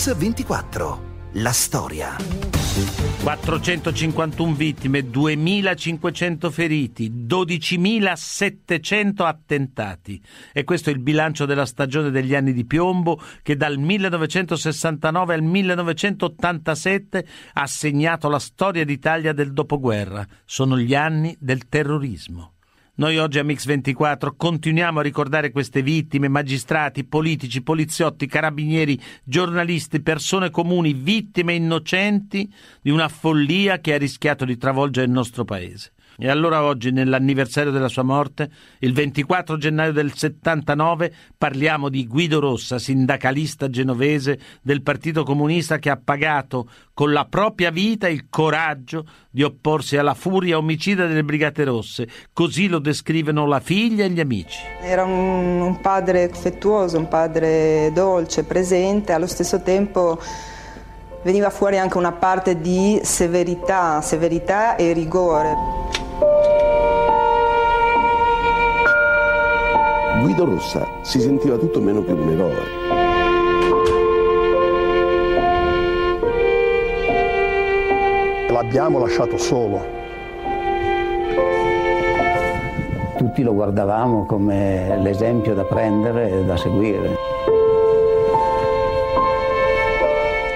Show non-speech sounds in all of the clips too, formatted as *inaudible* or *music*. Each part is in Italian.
Mix 24. La storia. 451 vittime, 2.500 feriti, 12.700 attentati. E questo è il bilancio della stagione degli anni di piombo che dal 1969 al 1987 ha segnato la storia d'Italia del dopoguerra. Sono gli anni del terrorismo. Noi oggi a Mix24 continuiamo a ricordare queste vittime, magistrati, politici, poliziotti, carabinieri, giornalisti, persone comuni, vittime innocenti di una follia che ha rischiato di travolgere il nostro paese. E allora oggi, nell'anniversario della sua morte, il 24 gennaio del 79, parliamo di Guido Rossa, sindacalista genovese del Partito Comunista che ha pagato con la propria vita il coraggio di opporsi alla furia omicida delle Brigate Rosse. Così lo descrivono la figlia e gli amici. Era un, un padre affettuoso, un padre dolce, presente, allo stesso tempo veniva fuori anche una parte di severità, severità e rigore. Guido Rossa si sentiva tutto meno che un eroe. L'abbiamo lasciato solo. Tutti lo guardavamo come l'esempio da prendere e da seguire.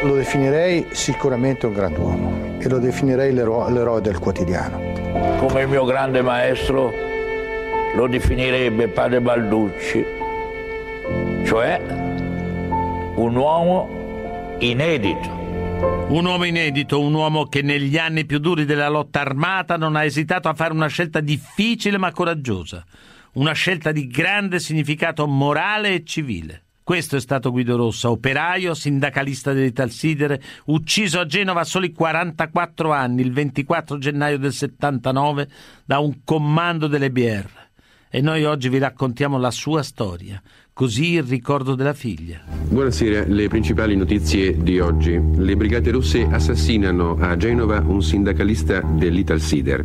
Lo definirei sicuramente un grand'uomo e lo definirei l'ero- l'eroe del quotidiano. Come il mio grande maestro lo definirebbe padre Balducci, cioè un uomo inedito. Un uomo inedito, un uomo che negli anni più duri della lotta armata non ha esitato a fare una scelta difficile ma coraggiosa, una scelta di grande significato morale e civile. Questo è stato Guido Rossa, operaio, sindacalista dell'Italsidere, ucciso a Genova a soli 44 anni, il 24 gennaio del 79, da un comando delle BR. E noi oggi vi raccontiamo la sua storia, così il ricordo della figlia. Buonasera, le principali notizie di oggi. Le brigate russe assassinano a Genova un sindacalista dell'Italsider.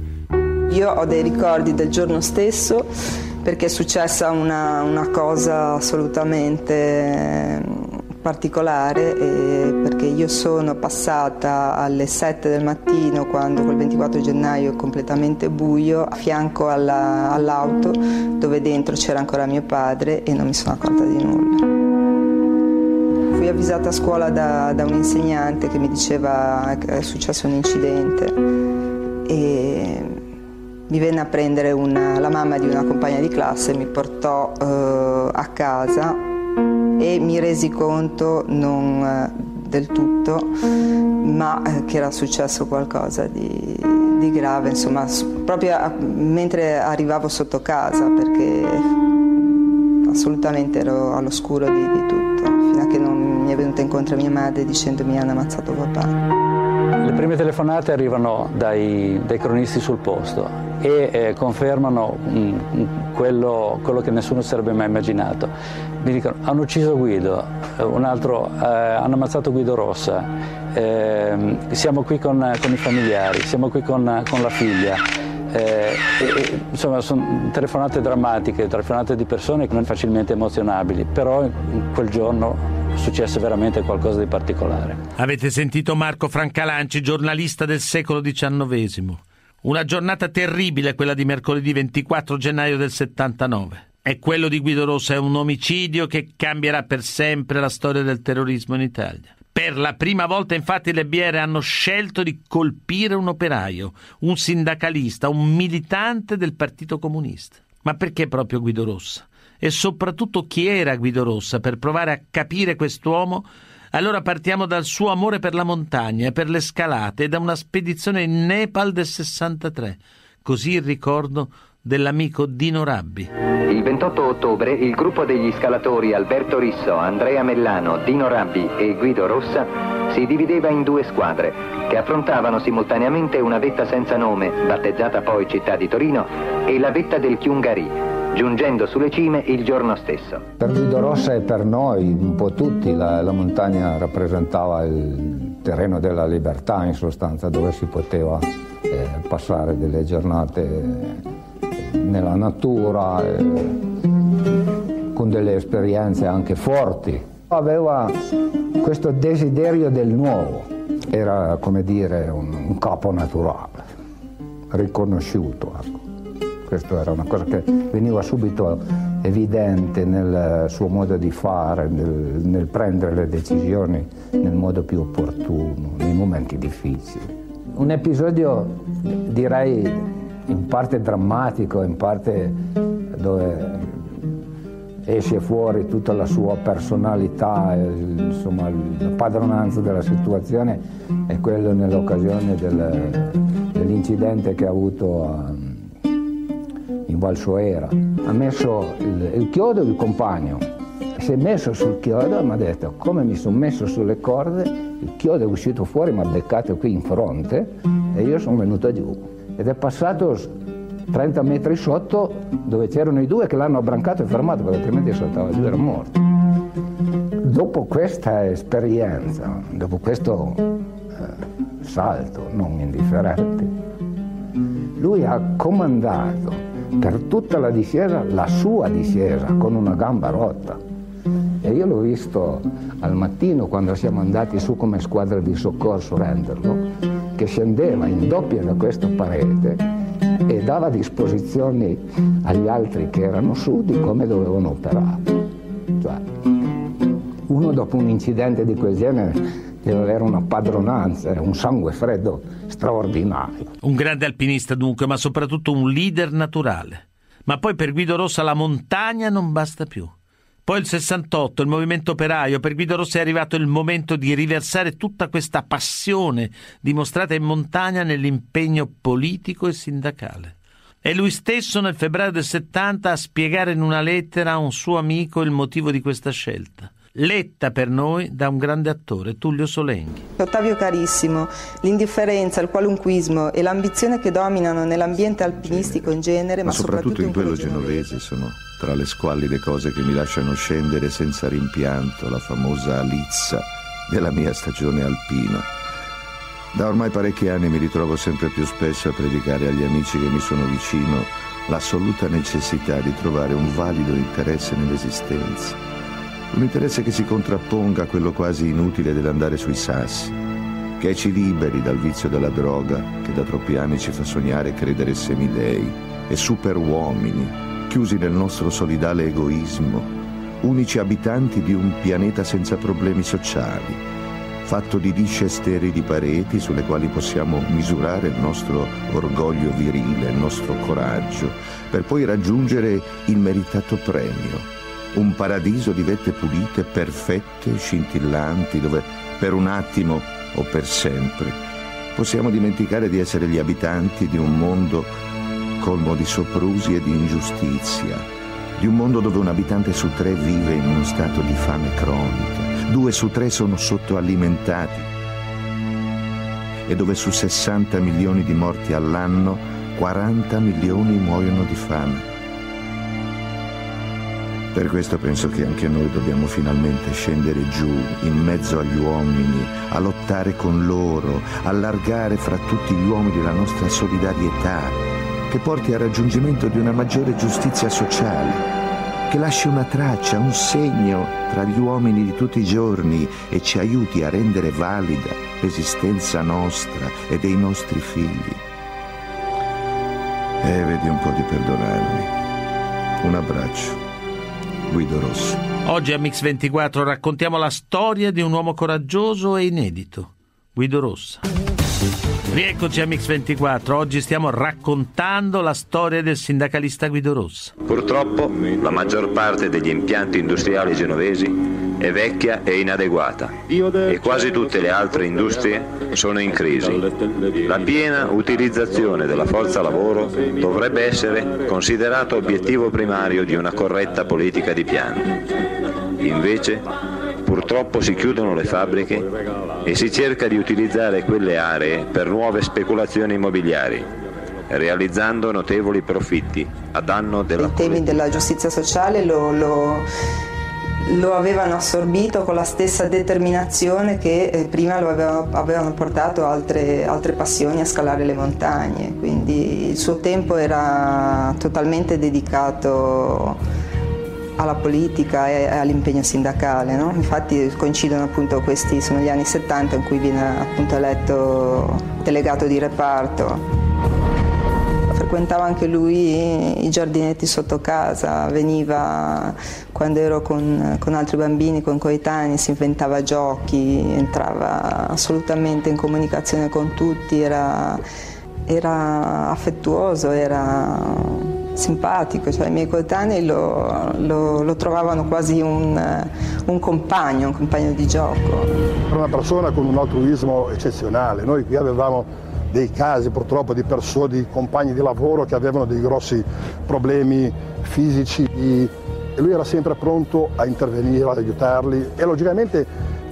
Io ho dei ricordi del giorno stesso perché è successa una, una cosa assolutamente particolare eh, perché io sono passata alle 7 del mattino quando quel 24 gennaio è completamente buio a fianco alla, all'auto dove dentro c'era ancora mio padre e non mi sono accorta di nulla. Fui avvisata a scuola da, da un insegnante che mi diceva che è successo un incidente e mi venne a prendere una, la mamma di una compagna di classe, mi portò eh, a casa e mi resi conto non eh, del tutto, ma eh, che era successo qualcosa di, di grave, insomma, proprio mentre arrivavo sotto casa, perché assolutamente ero all'oscuro di, di tutto, fino a che non mi è venuta incontro mia madre dicendomi hanno ammazzato papà. Le prime telefonate arrivano dai, dai cronisti sul posto e eh, confermano mm, quello, quello, che nessuno sarebbe mai immaginato. Mi dicono hanno ucciso Guido, un altro eh, hanno ammazzato Guido Rossa, eh, siamo qui con, con, i familiari, siamo qui con, con la figlia. Eh, e, insomma sono telefonate drammatiche, telefonate di persone non facilmente emozionabili, però quel giorno successe veramente qualcosa di particolare. Avete sentito Marco Francalanci, giornalista del secolo XIX. Una giornata terribile quella di mercoledì 24 gennaio del 79. E quello di Guido Rossa è un omicidio che cambierà per sempre la storia del terrorismo in Italia. Per la prima volta infatti le BR hanno scelto di colpire un operaio, un sindacalista, un militante del Partito Comunista. Ma perché proprio Guido Rossa? E soprattutto chi era Guido Rossa per provare a capire quest'uomo? Allora partiamo dal suo amore per la montagna e per le scalate e da una spedizione in Nepal del 63. Così il ricordo dell'amico Dino Rabbi. Il 28 ottobre il gruppo degli scalatori Alberto Risso, Andrea Mellano, Dino Rabbi e Guido Rossa si divideva in due squadre che affrontavano simultaneamente una vetta senza nome, battezzata poi città di Torino, e la vetta del Chiungari, giungendo sulle cime il giorno stesso. Per Guido Rossa e per noi, un po' tutti, la, la montagna rappresentava il terreno della libertà in sostanza, dove si poteva eh, passare delle giornate nella natura, eh, con delle esperienze anche forti, Aveva questo desiderio del nuovo, era come dire un, un capo naturale, riconosciuto. Ecco. Questa era una cosa che veniva subito evidente nel suo modo di fare, nel, nel prendere le decisioni nel modo più opportuno, nei momenti difficili. Un episodio direi in parte drammatico, in parte dove esce fuori tutta la sua personalità, insomma la padronanza della situazione è quello nell'occasione del, dell'incidente che ha avuto a, in Valsoera. Ha messo il, il chiodo il compagno, si è messo sul chiodo e mi ha detto come mi sono messo sulle corde, il chiodo è uscito fuori, mi ha beccato qui in fronte e io sono venuto giù. Ed è passato 30 metri sotto dove c'erano i due che l'hanno abbrancato e fermato perché altrimenti saltava giù e era morto. Dopo questa esperienza, dopo questo eh, salto non indifferente, lui ha comandato per tutta la discesa la sua discesa con una gamba rotta. E io l'ho visto al mattino quando siamo andati su come squadra di soccorso a renderlo, che scendeva in doppia da questa parete e dava disposizioni agli altri che erano su di come dovevano operare. Cioè, uno dopo un incidente di quel genere deve avere una padronanza, un sangue freddo straordinario. Un grande alpinista dunque, ma soprattutto un leader naturale. Ma poi per Guido Rossa la montagna non basta più. Poi il 68, il movimento operaio, per Guido Rossi è arrivato il momento di riversare tutta questa passione dimostrata in montagna nell'impegno politico e sindacale. È lui stesso nel febbraio del 70 a spiegare in una lettera a un suo amico il motivo di questa scelta letta per noi da un grande attore, Tullio Solenghi. Ottavio carissimo, l'indifferenza, il qualunquismo e l'ambizione che dominano nell'ambiente alpinistico in genere, ma, ma soprattutto, in quello genovese, genovese sono tra le squallide cose che mi lasciano scendere senza rimpianto la famosa lizza della mia stagione alpina. Da ormai parecchi anni mi ritrovo sempre più spesso a predicare agli amici che mi sono vicino l'assoluta necessità di trovare un valido interesse nell'esistenza un interesse che si contrapponga a quello quasi inutile dell'andare sui sassi, che ci liberi dal vizio della droga che da troppi anni ci fa sognare e credere semidei e superuomini, chiusi nel nostro solidale egoismo, unici abitanti di un pianeta senza problemi sociali, fatto di disce sterili pareti sulle quali possiamo misurare il nostro orgoglio virile, il nostro coraggio, per poi raggiungere il meritato premio un paradiso di vette pulite, perfette, scintillanti, dove per un attimo o per sempre possiamo dimenticare di essere gli abitanti di un mondo colmo di soprusi e di ingiustizia, di un mondo dove un abitante su tre vive in uno stato di fame cronica, due su tre sono sottoalimentati e dove su 60 milioni di morti all'anno 40 milioni muoiono di fame. Per questo penso che anche noi dobbiamo finalmente scendere giù, in mezzo agli uomini, a lottare con loro, allargare fra tutti gli uomini la nostra solidarietà, che porti al raggiungimento di una maggiore giustizia sociale, che lasci una traccia, un segno tra gli uomini di tutti i giorni e ci aiuti a rendere valida l'esistenza nostra e dei nostri figli. E eh, vedi un po' di perdonarmi. Un abbraccio. Guido Rosso. Oggi a Mix24 raccontiamo la storia di un uomo coraggioso e inedito, Guido Rossa. Rieccoci a Mix24, oggi stiamo raccontando la storia del sindacalista Guido Rossa. Purtroppo la maggior parte degli impianti industriali genovesi è vecchia e inadeguata e quasi tutte le altre industrie sono in crisi. La piena utilizzazione della forza lavoro dovrebbe essere considerato obiettivo primario di una corretta politica di piano. Invece, purtroppo si chiudono le fabbriche e si cerca di utilizzare quelle aree per nuove speculazioni immobiliari realizzando notevoli profitti a danno della... I temi della giustizia sociale lo, lo lo avevano assorbito con la stessa determinazione che eh, prima lo aveva, avevano portato altre, altre passioni a scalare le montagne, quindi il suo tempo era totalmente dedicato alla politica e all'impegno sindacale. No? Infatti coincidono appunto questi, sono gli anni 70 in cui viene appunto eletto delegato di reparto. Frequentava anche lui i giardinetti sotto casa, veniva quando ero con, con altri bambini, con coetanei, si inventava giochi, entrava assolutamente in comunicazione con tutti, era, era affettuoso, era simpatico, cioè i miei coetanei lo, lo, lo trovavano quasi un, un, compagno, un compagno di gioco. Era una persona con un altruismo eccezionale, noi qui avevamo dei casi purtroppo di persone, di compagni di lavoro che avevano dei grossi problemi fisici e lui era sempre pronto a intervenire, ad aiutarli e logicamente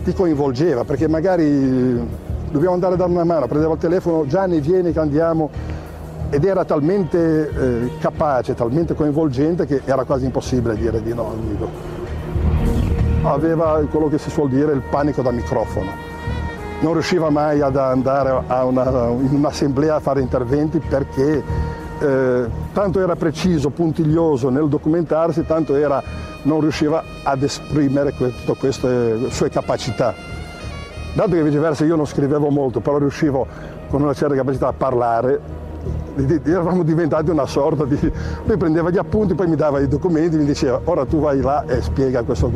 ti coinvolgeva perché magari dobbiamo andare a dare una mano, prendeva il telefono, Gianni vieni che andiamo ed era talmente eh, capace, talmente coinvolgente che era quasi impossibile dire di no a Guido. Aveva quello che si suol dire il panico da microfono. Non riusciva mai ad andare una, in un'assemblea a fare interventi perché eh, tanto era preciso, puntiglioso nel documentarsi, tanto era, non riusciva ad esprimere tutte queste sue capacità. Dato che viceversa io non scrivevo molto, però riuscivo con una certa capacità a parlare, eravamo diventati una sorta di... Lui prendeva gli appunti, poi mi dava i documenti, mi diceva ora tu vai là e spiega questo,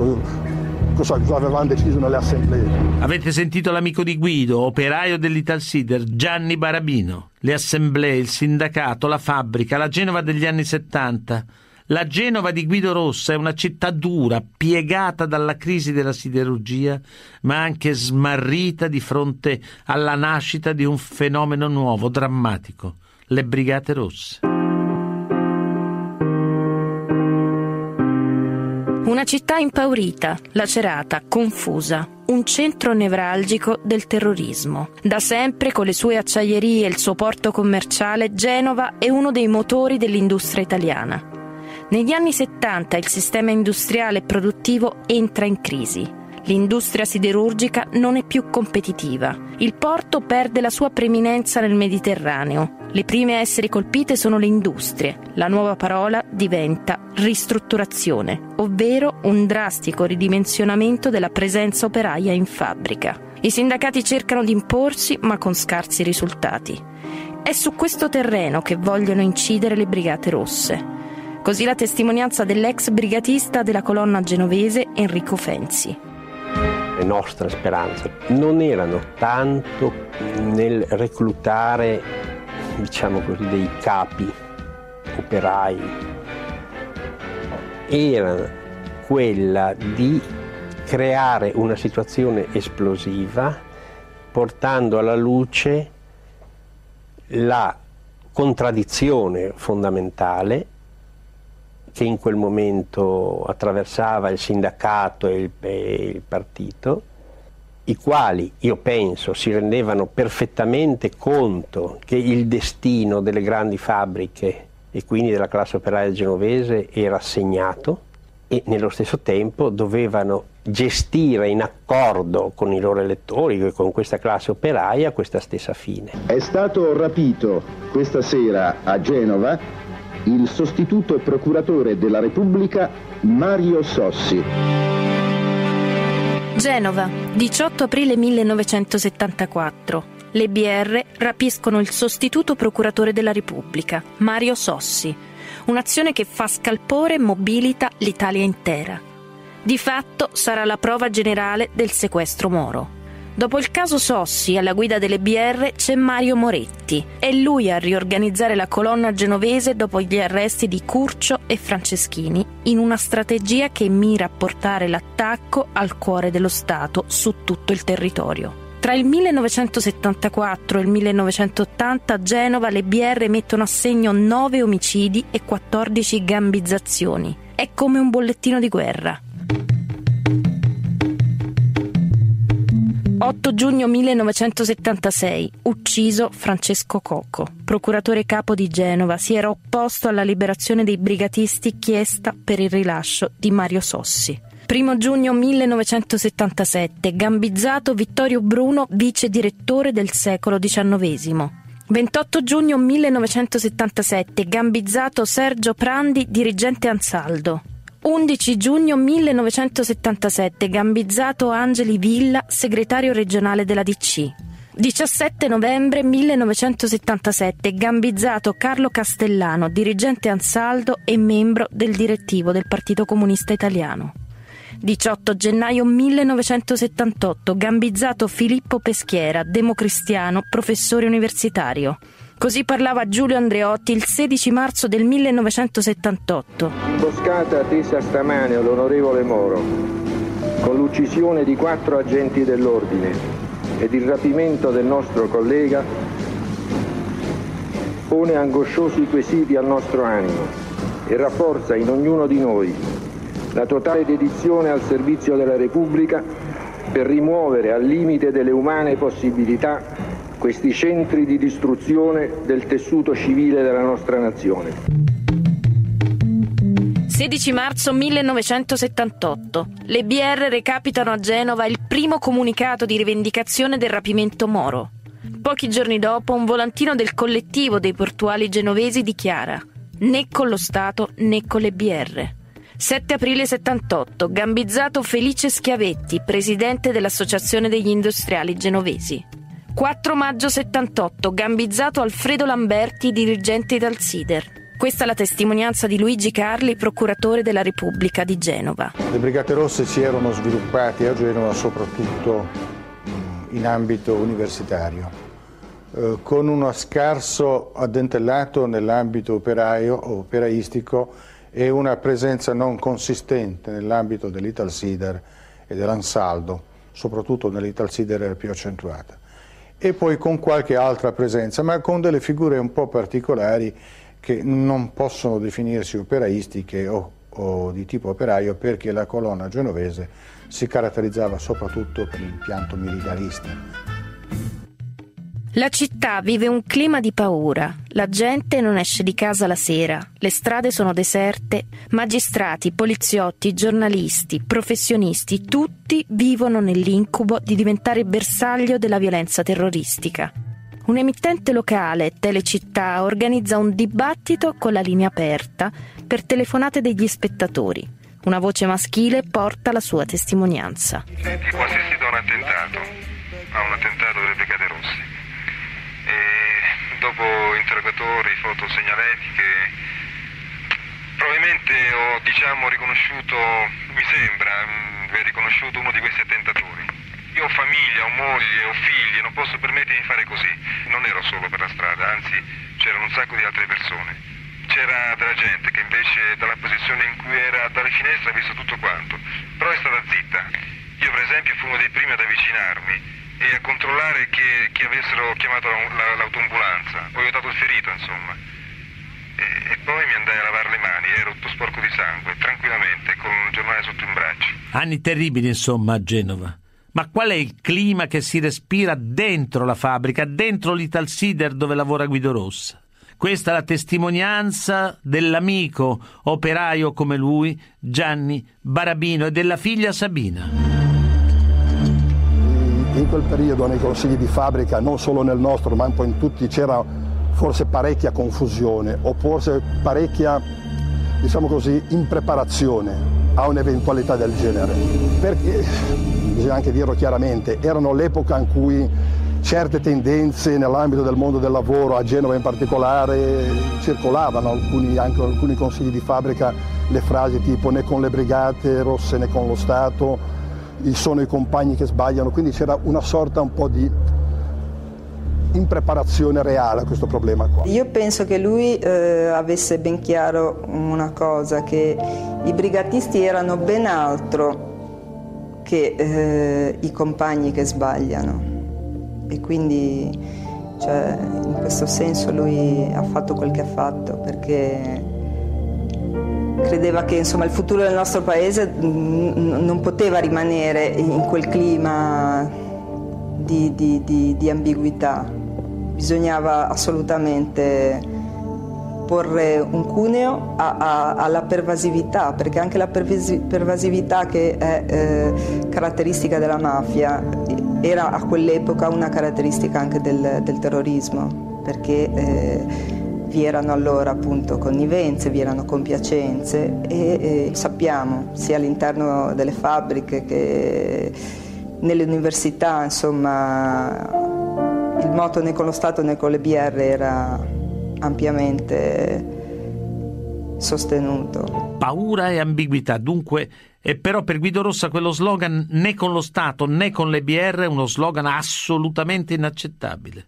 cosa, avevamo deciso nelle assemblee. Avete sentito l'amico di Guido, operaio dell'Italsider, Gianni Barabino. Le assemblee, il sindacato, la fabbrica, la Genova degli anni 70. La Genova di Guido Rossa è una città dura, piegata dalla crisi della siderurgia, ma anche smarrita di fronte alla nascita di un fenomeno nuovo, drammatico le Brigate Rosse. Una città impaurita, lacerata, confusa, un centro nevralgico del terrorismo. Da sempre, con le sue acciaierie e il suo porto commerciale, Genova è uno dei motori dell'industria italiana. Negli anni 70 il sistema industriale e produttivo entra in crisi. L'industria siderurgica non è più competitiva. Il porto perde la sua preeminenza nel Mediterraneo. Le prime a essere colpite sono le industrie. La nuova parola diventa ristrutturazione, ovvero un drastico ridimensionamento della presenza operaia in fabbrica. I sindacati cercano di imporsi, ma con scarsi risultati. È su questo terreno che vogliono incidere le Brigate Rosse. Così la testimonianza dell'ex brigatista della colonna genovese Enrico Fenzi le nostre speranze. Non erano tanto nel reclutare, diciamo così, dei capi operai, era quella di creare una situazione esplosiva portando alla luce la contraddizione fondamentale che in quel momento attraversava il sindacato e il, e il partito, i quali, io penso, si rendevano perfettamente conto che il destino delle grandi fabbriche e quindi della classe operaia genovese era segnato e nello stesso tempo dovevano gestire in accordo con i loro elettori e con questa classe operaia questa stessa fine. È stato rapito questa sera a Genova il sostituto procuratore della Repubblica Mario Sossi. Genova, 18 aprile 1974. Le BR rapiscono il sostituto procuratore della Repubblica, Mario Sossi. Un'azione che fa scalpore e mobilita l'Italia intera. Di fatto sarà la prova generale del sequestro Moro. Dopo il caso Sossi, alla guida delle BR c'è Mario Moretti. È lui a riorganizzare la colonna genovese dopo gli arresti di Curcio e Franceschini, in una strategia che mira a portare l'attacco al cuore dello Stato su tutto il territorio. Tra il 1974 e il 1980 a Genova le BR mettono a segno 9 omicidi e 14 gambizzazioni. È come un bollettino di guerra. 8 giugno 1976, ucciso Francesco Cocco. Procuratore capo di Genova, si era opposto alla liberazione dei brigatisti chiesta per il rilascio di Mario Sossi. 1 giugno 1977, gambizzato Vittorio Bruno, vice direttore del secolo XIX. 28 giugno 1977, gambizzato Sergio Prandi, dirigente Ansaldo. 11 giugno 1977, Gambizzato Angeli Villa, segretario regionale della DC. 17 novembre 1977, Gambizzato Carlo Castellano, dirigente Ansaldo e membro del direttivo del Partito Comunista Italiano. 18 gennaio 1978, Gambizzato Filippo Peschiera, democristiano, professore universitario. Così parlava Giulio Andreotti il 16 marzo del 1978. Imboscata tesa stamane all'onorevole Moro, con l'uccisione di quattro agenti dell'ordine ed il rapimento del nostro collega, pone angosciosi quesiti al nostro animo e rafforza in ognuno di noi la totale dedizione al servizio della Repubblica per rimuovere al limite delle umane possibilità questi centri di distruzione del tessuto civile della nostra nazione. 16 marzo 1978. Le BR recapitano a Genova il primo comunicato di rivendicazione del rapimento Moro. Pochi giorni dopo un volantino del collettivo dei portuali genovesi dichiara né con lo Stato né con le BR. 7 aprile 78. Gambizzato Felice Schiavetti, presidente dell'Associazione degli Industriali Genovesi. 4 maggio 78. Gambizzato Alfredo Lamberti, dirigente dal SIDER. Questa è la testimonianza di Luigi Carli, procuratore della Repubblica di Genova. Le Brigate Rosse si erano sviluppate a Genova soprattutto in ambito universitario, eh, con uno scarso addentellato nell'ambito operaio o operaistico e una presenza non consistente nell'ambito dell'Italsider e dell'Ansaldo, soprattutto nell'Italsider era più accentuata. E poi con qualche altra presenza, ma con delle figure un po' particolari che non possono definirsi operaistiche o, o di tipo operaio perché la colonna genovese si caratterizzava soprattutto per l'impianto militarista. La città vive un clima di paura, la gente non esce di casa la sera, le strade sono deserte, magistrati, poliziotti, giornalisti, professionisti, tutti vivono nell'incubo di diventare bersaglio della violenza terroristica. Un emittente locale, Telecittà, organizza un dibattito con la linea aperta per telefonate degli spettatori. Una voce maschile porta la sua testimonianza. Senti, può assistito a un attentato, a un attentato delle Brigate Rosse e dopo interrogatori, foto segnaletiche, probabilmente ho diciamo, riconosciuto, mi sembra, mm, aver riconosciuto uno di questi attentatori. Io ho famiglia, ho moglie, ho figli, non posso permettermi di fare così. Non ero solo per la strada, anzi c'erano un sacco di altre persone. C'era della gente che invece dalla posizione in cui era dalle finestre ha visto tutto quanto, però è stata zitta. Io per esempio fui uno dei primi ad avvicinarmi e a controllare che, che avessero chiamato la, l'autoambulanza. Ho dato il ferito, insomma. E, e, poi mi andai a lavare le mani, ero tutto sporco di sangue, tranquillamente, con il giornale sotto in braccio. Anni terribili, insomma, a Genova. Ma qual è il clima che si respira dentro la fabbrica, dentro l'Italsider dove lavora Guido Rossa? Questa è la testimonianza dell'amico operaio come lui, Gianni Barabino, e della figlia Sabina in quel periodo nei consigli di fabbrica, non solo nel nostro ma un po' in tutti, c'era forse parecchia confusione o forse parecchia, diciamo così, impreparazione a un'eventualità del genere. Perché, bisogna anche dirlo chiaramente, erano l'epoca in cui certe tendenze nell'ambito del mondo del lavoro, a Genova in particolare, circolavano alcuni, anche alcuni consigli di fabbrica le frasi tipo né con le brigate rosse né con lo Stato, sono i compagni che sbagliano, quindi c'era una sorta un po' di impreparazione reale a questo problema qua. Io penso che lui eh, avesse ben chiaro una cosa, che i brigatisti erano ben altro che eh, i compagni che sbagliano e quindi cioè, in questo senso lui ha fatto quel che ha fatto perché credeva che insomma, il futuro del nostro paese non poteva rimanere in quel clima di, di, di, di ambiguità, bisognava assolutamente porre un cuneo a, a, alla pervasività, perché anche la pervasività che è eh, caratteristica della mafia era a quell'epoca una caratteristica anche del, del terrorismo, perché eh, vi erano allora appunto connivenze, vi erano compiacenze e, e sappiamo sia all'interno delle fabbriche che nelle università, insomma, il moto né con lo Stato né con le BR era ampiamente sostenuto. Paura e ambiguità, dunque, e però per Guido Rossa quello slogan né con lo Stato né con le BR è uno slogan assolutamente inaccettabile.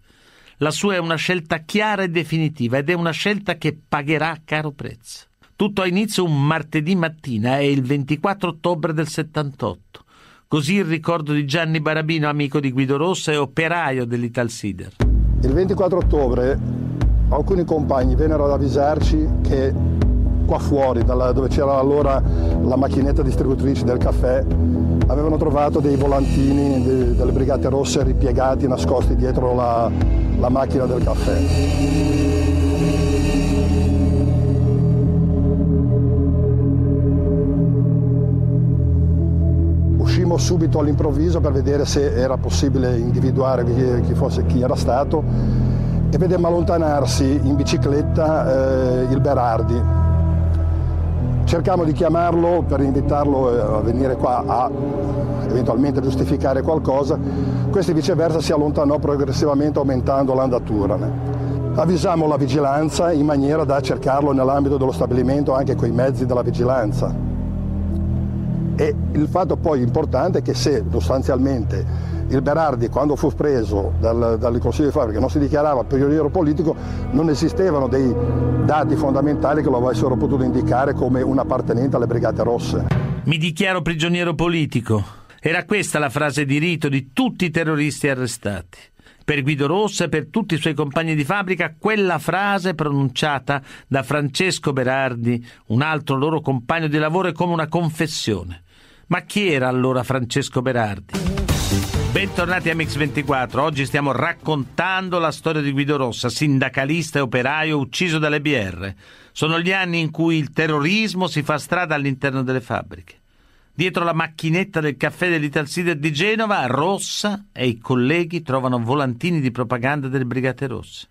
La sua è una scelta chiara e definitiva ed è una scelta che pagherà caro prezzo. Tutto ha inizio un martedì mattina, è il 24 ottobre del 78. Così il ricordo di Gianni Barabino, amico di Guido Rossa e operaio dell'Italsider. Il 24 ottobre alcuni compagni vennero ad avvisarci che qua fuori, dove c'era allora la macchinetta distributrice del caffè, avevano trovato dei volantini delle Brigate Rosse ripiegati, nascosti dietro la, la macchina del caffè. uscimmo subito all'improvviso per vedere se era possibile individuare chi, chi, fosse, chi era stato e vedemmo allontanarsi in bicicletta eh, il Berardi, cercammo di chiamarlo per invitarlo eh, a venire qua a eventualmente giustificare qualcosa, questo viceversa si allontanò progressivamente aumentando l'andatura. Avvisammo la vigilanza in maniera da cercarlo nell'ambito dello stabilimento anche con i mezzi della vigilanza. E il fatto poi importante è che se sostanzialmente il Berardi quando fu preso dal, dal Consiglio di Fabbrica non si dichiarava prigioniero politico, non esistevano dei dati fondamentali che lo avessero potuto indicare come un appartenente alle Brigate Rosse. Mi dichiaro prigioniero politico. Era questa la frase di rito di tutti i terroristi arrestati. Per Guido Rossa e per tutti i suoi compagni di fabbrica, quella frase pronunciata da Francesco Berardi, un altro loro compagno di lavoro, è come una confessione. Ma chi era allora Francesco Berardi? Bentornati a Mix24. Oggi stiamo raccontando la storia di Guido Rossa, sindacalista e operaio ucciso dalle BR. Sono gli anni in cui il terrorismo si fa strada all'interno delle fabbriche. Dietro la macchinetta del caffè dell'Italsider di Genova, Rossa e i colleghi trovano volantini di propaganda delle Brigate Rosse.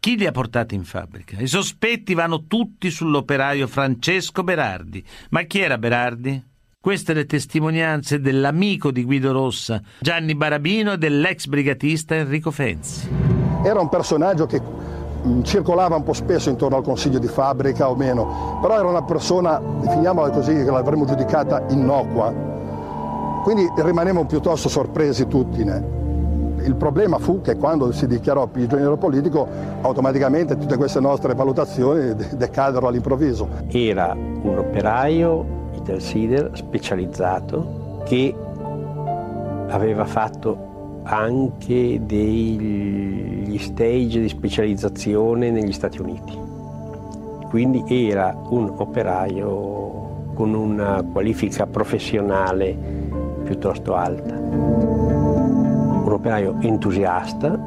Chi li ha portati in fabbrica? I sospetti vanno tutti sull'operaio Francesco Berardi. Ma chi era Berardi? Queste le testimonianze dell'amico di Guido Rossa, Gianni Barabino, e dell'ex brigatista Enrico Fenzi. Era un personaggio che mm, circolava un po' spesso intorno al consiglio di fabbrica o meno, però era una persona, definiamola così, che l'avremmo giudicata innocua. Quindi rimanemmo piuttosto sorpresi tutti. Né? Il problema fu che quando si dichiarò prigioniero politico, automaticamente tutte queste nostre valutazioni *laughs* decadero all'improvviso. Era un operaio del Sider specializzato che aveva fatto anche degli stage di specializzazione negli Stati Uniti. Quindi era un operaio con una qualifica professionale piuttosto alta. Un operaio entusiasta,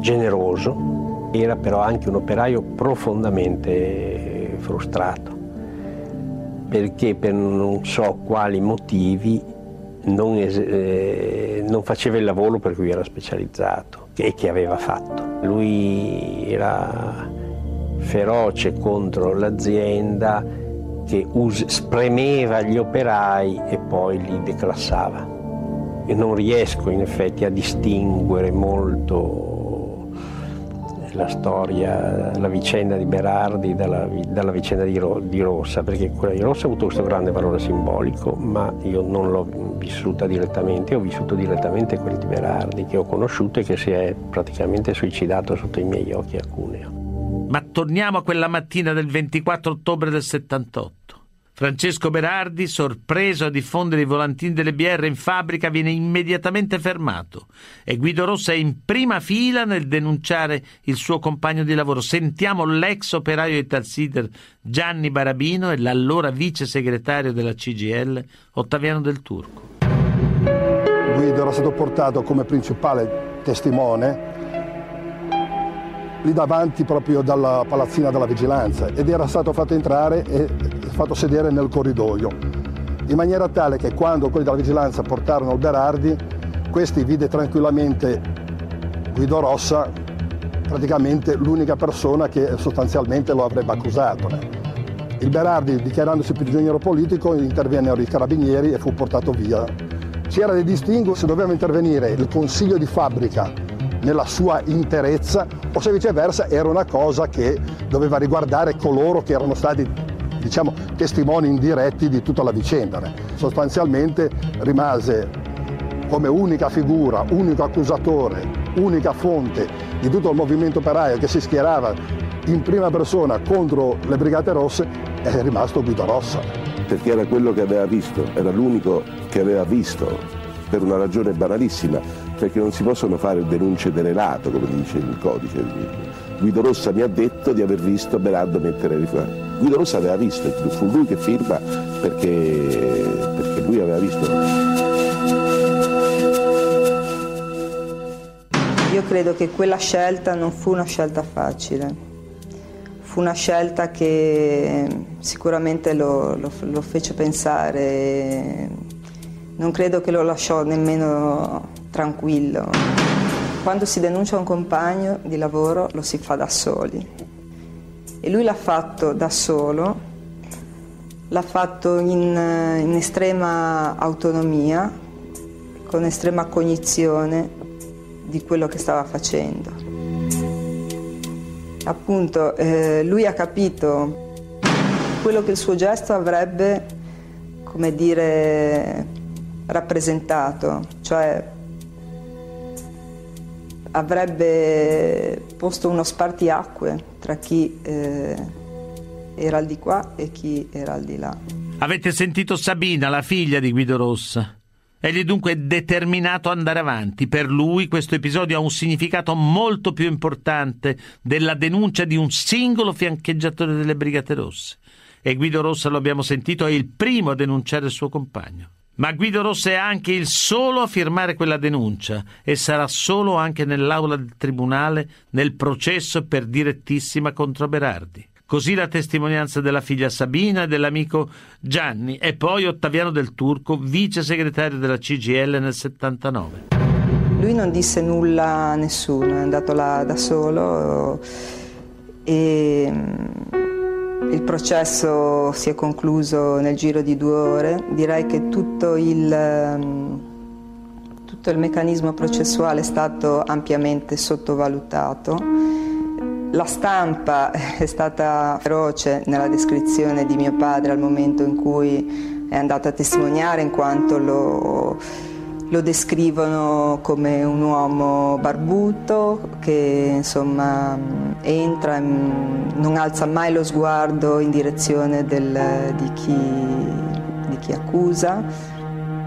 generoso, era però anche un operaio profondamente frustrato perché per non so quali motivi non, eh, non, faceva il lavoro per cui era specializzato e che aveva fatto. Lui era feroce contro l'azienda che us- spremeva gli operai e poi li declassava. E non riesco in effetti a distinguere molto la storia, la vicenda di Berardi dalla, dalla vicenda di, Ro, di, Rossa, perché quella di Rossa ha avuto questo grande valore simbolico, ma io non l'ho vissuta direttamente, ho vissuto direttamente quel di Berardi che ho conosciuto e che si è praticamente suicidato sotto i miei occhi a Cuneo. Ma torniamo a quella mattina del 24 ottobre del 78. Francesco Berardi, sorpreso a diffondere i volantini delle BR in fabbrica, viene immediatamente fermato e Guido Rossa è in prima fila nel denunciare il suo compagno di lavoro. Sentiamo l'ex operaio Italsider Gianni Barabino e l'allora vice segretario della CGL Ottaviano Del Turco. Guido era stato portato come principale testimone lì davanti proprio dalla palazzina della vigilanza ed era stato fatto entrare e fatto sedere nel corridoio, in maniera tale che quando quelli della vigilanza portarono il Berardi, questi vide tranquillamente Guido Rossa praticamente l'unica persona che sostanzialmente lo avrebbe accusato. Il Berardi, dichiarandosi prigioniero politico, intervennero i carabinieri e fu portato via. C'era di distinguo se doveva intervenire il consiglio di fabbrica nella sua interezza o se viceversa era una cosa che doveva riguardare coloro che erano stati diciamo, testimoni indiretti di tutta la vicenda. Sostanzialmente rimase come unica figura, unico accusatore, unica fonte di tutto il movimento operaio che si schierava in prima persona contro le Brigate Rosse, è rimasto Guido Rossa. Perché era quello che aveva visto, era l'unico che aveva visto, per una ragione banalissima, perché non si possono fare denunce dell'elato, come dice il codice. Guido Rossa mi ha detto di aver visto Berardo mettere fuori. Guido Rossa aveva visto, fu lui che firma perché, perché lui aveva visto. Io credo che quella scelta non fu una scelta facile, fu una scelta che sicuramente lo, lo, lo fece pensare, non credo che lo lasciò nemmeno tranquillo. Quando si denuncia un compagno di lavoro lo si fa da soli e lui l'ha fatto da solo, l'ha fatto in, in estrema autonomia, con estrema cognizione di quello che stava facendo. Appunto, eh, lui ha capito quello che il suo gesto avrebbe, come dire, rappresentato, cioè avrebbe posto uno spartiacque tra chi eh, era al di qua e chi era al di là. Avete sentito Sabina, la figlia di Guido Rossa? Egli dunque è determinato ad andare avanti. Per lui questo episodio ha un significato molto più importante della denuncia di un singolo fiancheggiatore delle Brigate Rosse. E Guido Rossa, lo abbiamo sentito, è il primo a denunciare il suo compagno. Ma Guido Rossa è anche il solo a firmare quella denuncia e sarà solo anche nell'aula del tribunale nel processo per direttissima contro Berardi. Così la testimonianza della figlia Sabina e dell'amico Gianni e poi Ottaviano del Turco, vice segretario della CGL nel 79. Lui non disse nulla a nessuno, è andato là da solo e il processo si è concluso nel giro di due ore. Direi che tutto il, mm, tutto il meccanismo processuale è stato ampiamente sottovalutato la stampa è stata feroce nella descrizione di mio padre al momento in cui è andato a testimoniare in quanto lo, lo descrivono come un uomo barbuto che insomma entra, non alza mai lo sguardo in direzione del, di, chi, di chi accusa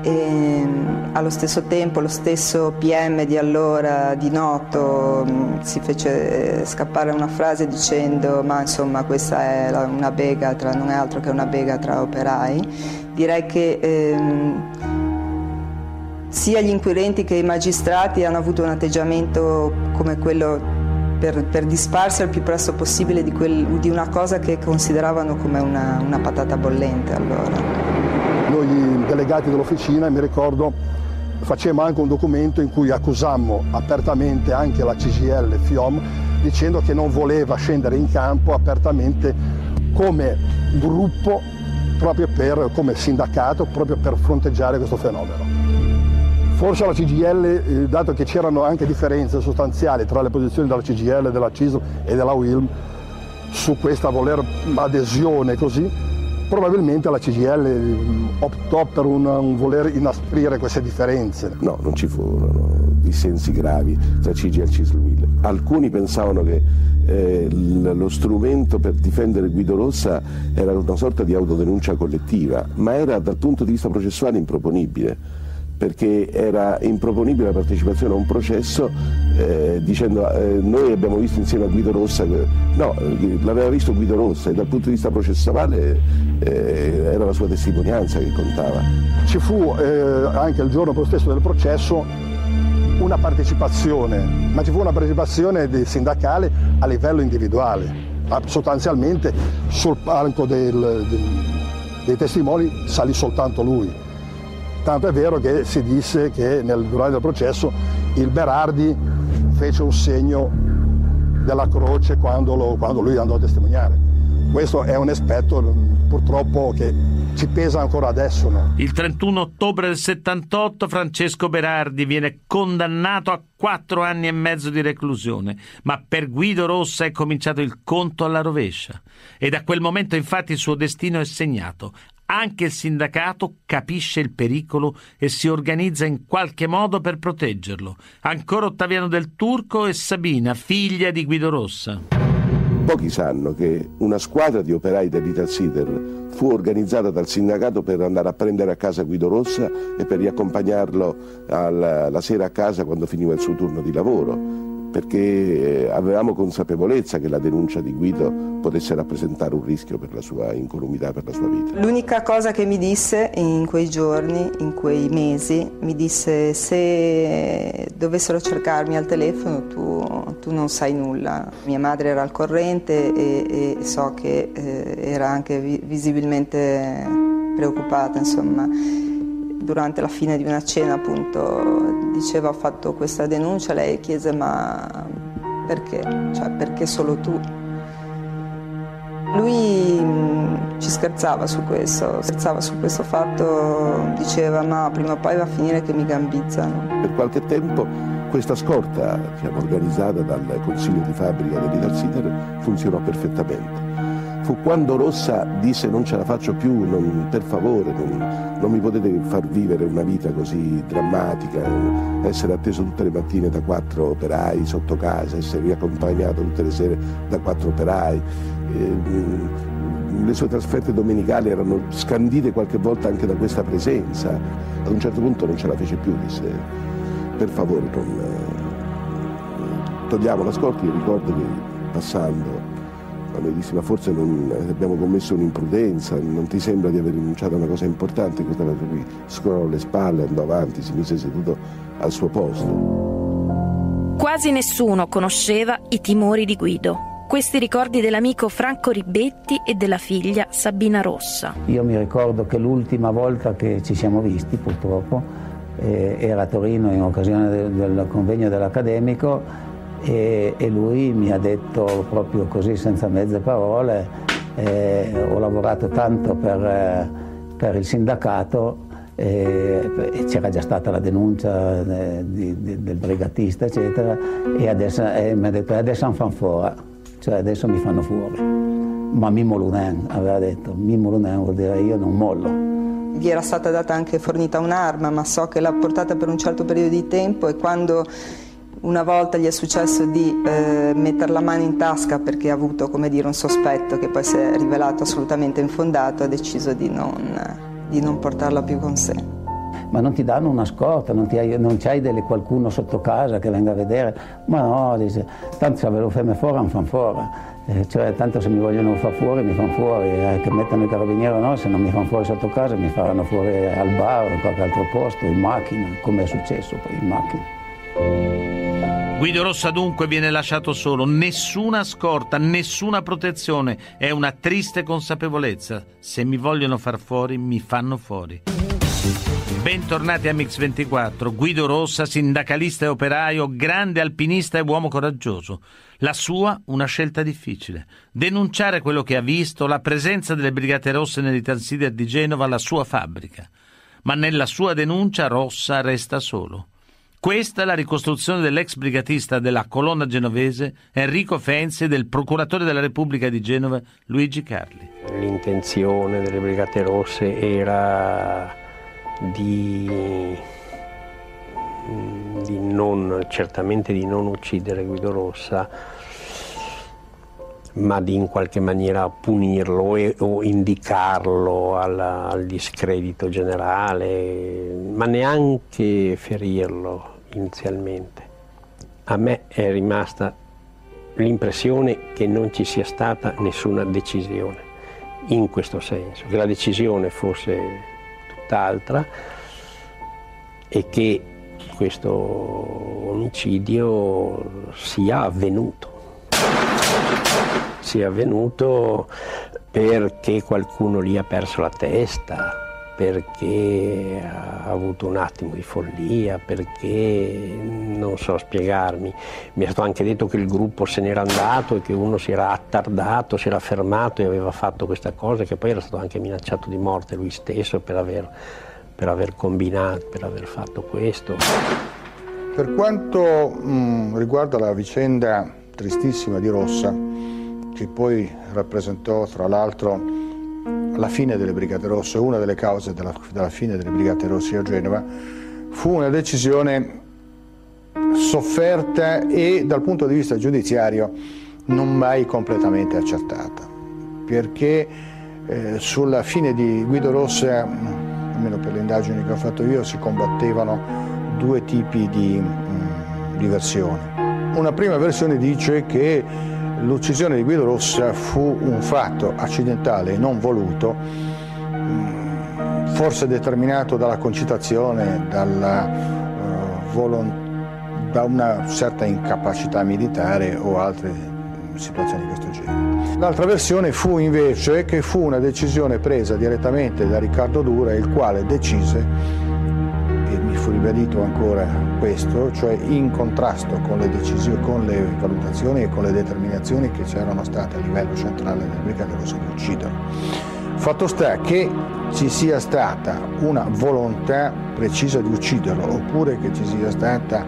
e allo stesso tempo lo stesso PM di allora, di Noto, si fece scappare una frase dicendo ma insomma questa è una bega tra, non è altro che una bega tra operai. Direi che ehm, sia gli inquirenti che i magistrati hanno avuto un atteggiamento come quello per, per disfarsi al più presto possibile di, quel, di, una cosa che consideravano come una, una patata bollente allora. Noi delegati dell'officina, mi ricordo, facemmo anche un documento in cui accusammo apertamente anche la CGL FIOM dicendo che non voleva scendere in campo apertamente come gruppo, proprio per, come sindacato, proprio per fronteggiare questo fenomeno. Forse la CGL, eh, dato che c'erano anche differenze sostanziali tra le posizioni della CGL, della CISL e della WILM su questa voler adesione così, probabilmente la CGL mm, optò per un, un voler inasprire queste differenze. No, non ci furono dissensi gravi tra CGL e CISL Alcuni pensavano che eh, lo strumento per difendere Guido Rossa era una sorta di autodenuncia collettiva, ma era dal punto di vista processuale improponibile perché era improponibile la partecipazione a un processo eh, dicendo eh, noi abbiamo visto insieme a Guido Rossa, no, l'aveva visto Guido Rossa e dal punto di vista processuale eh, era la sua testimonianza che contava. Ci fu eh, anche il giorno stesso del processo una partecipazione, ma ci fu una partecipazione sindacale a livello individuale, sostanzialmente sul palco del, del, dei testimoni salì soltanto lui Tanto è vero che si disse che nel, durante il processo il Berardi fece un segno della croce quando, lo, quando lui andò a testimoniare. Questo è un aspetto purtroppo che ci pesa ancora adesso. No? Il 31 ottobre del 78 Francesco Berardi viene condannato a quattro anni e mezzo di reclusione, ma per Guido Rossa è cominciato il conto alla rovescia. E da quel momento infatti il suo destino è segnato. Anche il sindacato capisce il pericolo e si organizza in qualche modo per proteggerlo. Ancora Ottaviano del Turco e Sabina, figlia di Guido Rossa. Pochi sanno che una squadra di operai dell'Italsider fu organizzata dal sindacato per andare a prendere a casa Guido Rossa e per riaccompagnarlo alla, la sera a casa quando finiva il suo turno di lavoro perché eh, avevamo consapevolezza che la denuncia di Guido potesse rappresentare un rischio per la sua incolumità, per la sua vita. L'unica cosa che mi disse in quei giorni, in quei mesi, mi disse se dovessero cercarmi al telefono tu, tu non sai nulla. Mia madre era al corrente e, e so che eh, era anche visibilmente preoccupata, insomma durante la fine di una cena appunto diceva ho fatto questa denuncia, lei chiese ma perché? Cioè perché solo tu? Lui mm, ci scherzava su questo, scherzava su questo fatto, diceva ma prima o poi va a finire che mi gambizzano. Per qualche tempo questa scorta, diciamo, organizzata dal consiglio di fabbrica dell'Italsider, funzionò perfettamente fu quando Rossa disse non ce la faccio più, non, per favore, non, non, mi potete far vivere una vita così drammatica, essere atteso tutte le mattine da quattro operai sotto casa, essere riaccompagnato tutte le sere da quattro operai. le sue trasferte domenicali erano scandite qualche volta anche da questa presenza. Ad un certo punto non ce la fece più, disse per favore non, togliamo la scorta, io ricordo che passando quando dissi ma forse non, abbiamo commesso un'imprudenza, non ti sembra di aver rinunciato a una cosa importante, questa cosa qui scrollò le spalle, andò avanti, si mise seduto al suo posto. Quasi nessuno conosceva i timori di Guido. Questi ricordi dell'amico Franco Ribetti e della figlia Sabina Rossa. Io mi ricordo che l'ultima volta che ci siamo visti, purtroppo, eh, era a Torino in occasione del, del convegno dell'Accademico e, e, lui mi ha detto proprio così senza mezze parole, eh, ho lavorato tanto per, eh, per il sindacato e, c'era già stata la denuncia de, di, di, del brigatista eccetera e, adesso, e mi ha detto adesso mi fanno fuori, cioè adesso mi fanno fuori. Ma Mimmo Lunen aveva detto, Mimmo Lunen vuol dire io non mollo gli era stata data anche fornita un'arma, ma so che l'ha portata per un certo periodo di tempo e quando una volta gli è successo di eh, mettere la mano in tasca perché ha avuto dire, un sospetto che poi si è rivelato assolutamente infondato, ha deciso di non, di non portarla più con sé. Ma non ti danno una scorta, non, hai, non c'hai delle, qualcuno sotto casa che venga a vedere, ma no, dice, tanto se ve lo fai fuori, non fanno fuori. Eh, cioè, tanto se mi vogliono far fuori, mi fanno fuori, eh, che mettano il carabiniere o no, se non mi fanno fuori sotto casa mi faranno fuori al bar o in qualche altro posto, in macchina, come è successo poi in macchina. Guido Rossa dunque viene lasciato solo, nessuna scorta, nessuna protezione, è una triste consapevolezza. Se mi vogliono far fuori, mi fanno fuori. Bentornati a Mix24. Guido Rossa, sindacalista e operaio, grande alpinista e uomo coraggioso. La sua una scelta difficile. Denunciare quello che ha visto, la presenza delle Brigate Rosse nell'Italsider di Genova, la sua fabbrica. Ma nella sua denuncia Rossa resta solo. Questa è la ricostruzione dell'ex brigatista della colonna genovese Enrico Fenzi e del procuratore della Repubblica di Genova Luigi Carli. L'intenzione delle Brigate Rosse era di, di non, certamente di non uccidere Guido Rossa, ma di in qualche maniera punirlo e, o indicarlo al, al discredito generale, ma neanche ferirlo inizialmente. A me è rimasta l'impressione che non ci sia stata nessuna decisione in questo senso, che la decisione fosse tutt'altra e che questo omicidio sia avvenuto. Sia avvenuto perché qualcuno lì ha perso la testa, perché ha avuto un attimo di follia, perché non so spiegarmi. Mi è stato anche detto che il gruppo se n'era andato e che uno si era attardato, si era fermato e aveva fatto questa cosa, che poi era stato anche minacciato di morte lui stesso per aver, per aver combinato, per aver fatto questo. Per quanto mh, riguarda la vicenda tristissima di Rossa, che poi rappresentò tra l'altro la fine delle Brigate Rosse, una delle cause della, della fine delle Brigate Rosse a Genova, fu una decisione sofferta e dal punto di vista giudiziario non mai completamente accertata, perché eh, sulla fine di Guido Rossa, almeno per le indagini che ho fatto io, si combattevano due tipi di, mh, di versioni. Una prima versione dice che L'uccisione di Guido Rossa fu un fatto accidentale e non voluto, mm, forse determinato dalla concitazione, dalla, uh, da una certa incapacità militare o altre situazioni di questo genere. L'altra versione fu invece che fu una decisione presa direttamente da Riccardo Dura, il quale decise fu ribadito ancora questo, cioè in contrasto con le, decisioni, con le valutazioni e con le determinazioni che c'erano state a livello centrale del Brigate Rosso di ucciderlo. Fatto sta che ci sia stata una volontà precisa di ucciderlo oppure che ci sia stata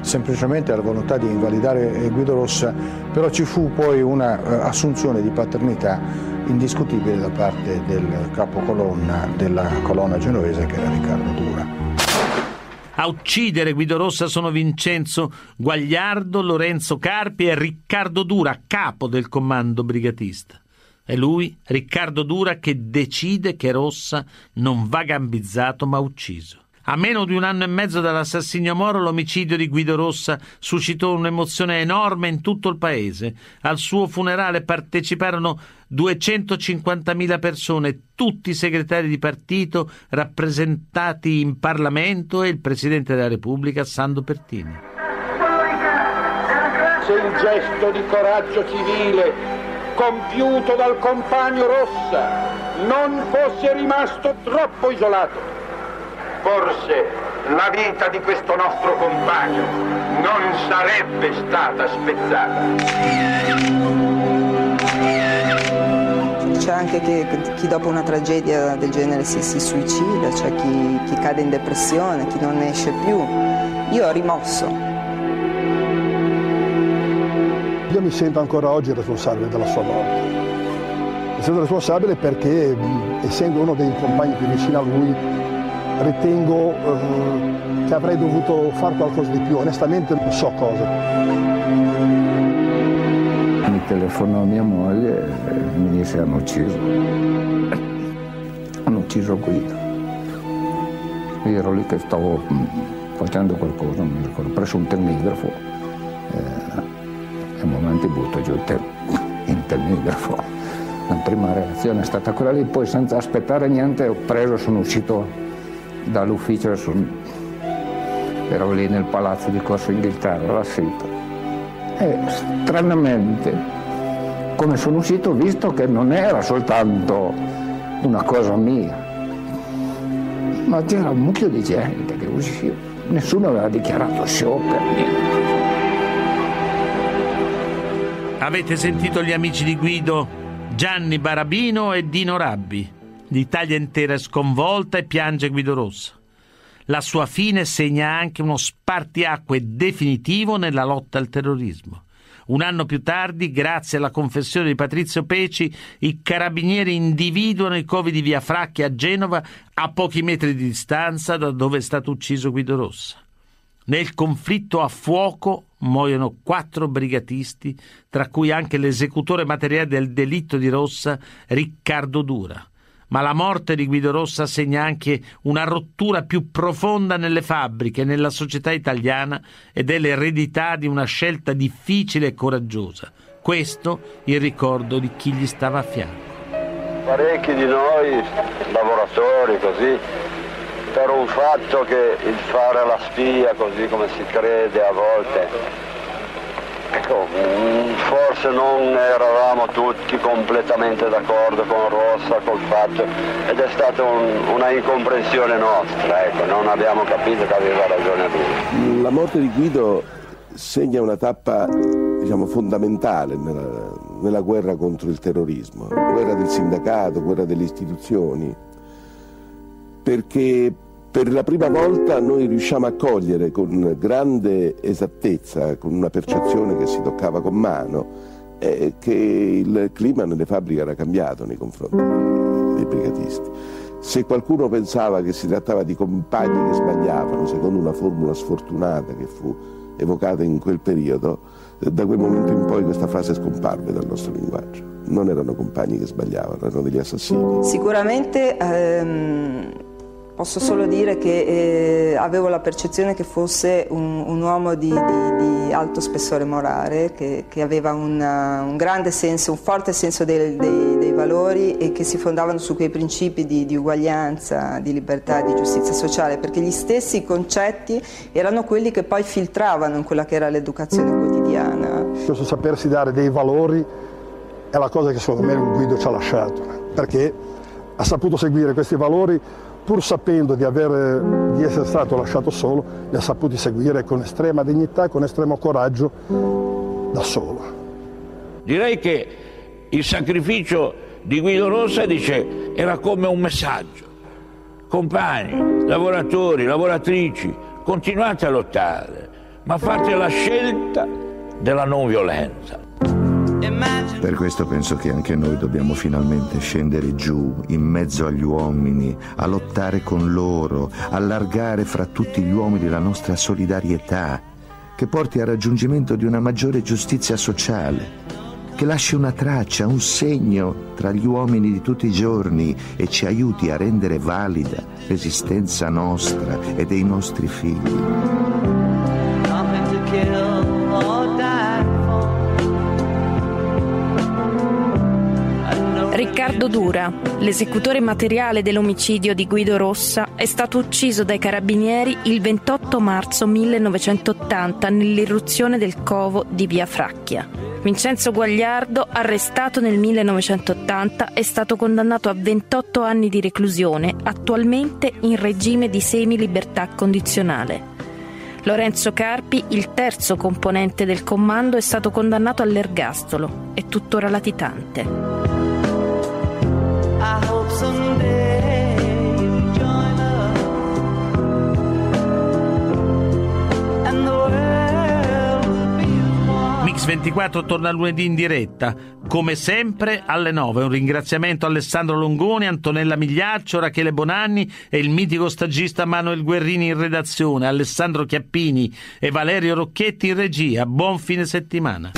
semplicemente la volontà di invalidare Guido Rossa, però ci fu poi un'assunzione uh, di paternità indiscutibile da parte del capocolonna della colonna genovese che era Riccardo Dura. A uccidere Guido Rossa sono Vincenzo Guagliardo, Lorenzo Carpi e Riccardo Dura, capo del comando brigatista. È lui, Riccardo Dura, che decide che Rossa non va gambizzato ma ucciso. A meno di un anno e mezzo dall'assassinio Moro, l'omicidio di Guido Rossa suscitò un'emozione enorme in tutto il paese. Al suo funerale parteciparono 250.000 persone, tutti i segretari di partito rappresentati in Parlamento e il Presidente della Repubblica Sando Pertini. Se il gesto di coraggio civile compiuto dal compagno Rossa non fosse rimasto troppo isolato, forse la vita di questo nostro compagno non sarebbe stata spezzata. C'è anche che, chi dopo una tragedia del genere si, si suicida, c'è chi, chi cade in depressione, chi non ne esce più. Io ho rimosso. Io mi sento ancora oggi responsabile della sua morte. Mi sento responsabile perché, essendo uno dei compagni più vicini a lui, ritengo eh, che avrei dovuto fare qualcosa di più, onestamente non so cosa. Mi telefonò mia moglie e mi disse hanno ucciso. Hanno ucciso Guido. Io ero lì che stavo mm, facendo qualcosa, non mi ricordo, preso un termigrafo eh, e un momento butto giù il, te- il termigrafo. La prima reazione è stata quella lì, poi senza aspettare niente ho preso e sono uscito dall'ufficio, ero lì nel palazzo di Corso Inghilterra, la sita. E stranamente, come sono uscito, ho visto che non era soltanto una cosa mia, ma c'era un mucchio di gente che usciva. Nessuno aveva dichiarato sciopero, niente. Avete sentito gli amici di Guido Gianni Barabino e Dino Rabbi? L'Italia intera è sconvolta e piange Guido Rossa. La sua fine segna anche uno spartiacque definitivo nella lotta al terrorismo. Un anno più tardi, grazie alla confessione di Patrizio Peci, i carabinieri individuano i covi di via Fracchi a Genova a pochi metri di distanza da dove è stato ucciso Guido Rossa. Nel conflitto a fuoco muoiono quattro brigatisti, tra cui anche l'esecutore materiale del delitto di Rossa, Riccardo Dura ma la morte di Guido Rossa segna anche una rottura più profonda nelle fabbriche, nella società italiana ed è l'eredità di una scelta difficile e coraggiosa. Questo il ricordo di chi gli stava a fianco. Parecchi di noi, lavoratori così, per un fatto che il fare la spia, così come si crede a volte, Ecco, mm, forse non eravamo tutti completamente d'accordo con Rossa, col fatto, ed è stata un, una incomprensione nostra, ecco, non abbiamo capito che aveva ragione lui. La morte di Guido segna una tappa diciamo, fondamentale nella, nella guerra contro il terrorismo, guerra del sindacato, guerra delle istituzioni, perché per la prima volta noi riusciamo a cogliere con grande esattezza, con una percezione che si toccava con mano, eh, che il clima nelle fabbriche era cambiato nei confronti dei brigatisti. Se qualcuno pensava che si trattava di compagni che sbagliavano, secondo una formula sfortunata che fu evocata in quel periodo, eh, da quel momento in poi questa frase scomparve dal nostro linguaggio. Non erano compagni che sbagliavano, erano degli assassini. Sicuramente ehm, posso solo dire che eh, avevo la percezione che fosse un, un uomo di, di, di, alto spessore morale, che, che aveva una, un grande senso, un forte senso dei, dei, dei, valori e che si fondavano su quei principi di, di uguaglianza, di libertà, di giustizia sociale, perché gli stessi concetti erano quelli che poi filtravano in quella che era l'educazione quotidiana. Questo sapersi dare dei valori è la cosa che secondo me Guido ci ha lasciato, perché ha saputo seguire questi valori pur sapendo di, aver, di, essere stato lasciato solo, li ha saputi seguire con estrema dignità con estremo coraggio da solo. Direi che il sacrificio di Guido Rossa dice, era come un messaggio. Compagni, lavoratori, lavoratrici, continuate a lottare, ma fate la scelta della non violenza. Per questo penso che anche noi dobbiamo finalmente scendere giù, in mezzo agli uomini, a lottare con loro, allargare fra tutti gli uomini la nostra solidarietà, che porti al raggiungimento di una maggiore giustizia sociale, che lasci una traccia, un segno tra gli uomini di tutti i giorni e ci aiuti a rendere valida l'esistenza nostra e dei nostri figli. Riccardo Dura, l'esecutore materiale dell'omicidio di Guido Rossa, è stato ucciso dai carabinieri il 28 marzo 1980 nell'irruzione del covo di Via Fracchia. Vincenzo Guagliardo, arrestato nel 1980, è stato condannato a 28 anni di reclusione, attualmente in regime di semi-libertà condizionale. Lorenzo Carpi, il terzo componente del comando, è stato condannato all'ergastolo, è tuttora latitante. Mix 24 torna lunedì in diretta, come sempre alle 9. Un ringraziamento a Alessandro Longoni, Antonella Migliaccio, Rachele Bonanni e il mitico stagista Manuel Guerrini in redazione, Alessandro Chiappini e Valerio Rocchetti in regia. Buon fine settimana.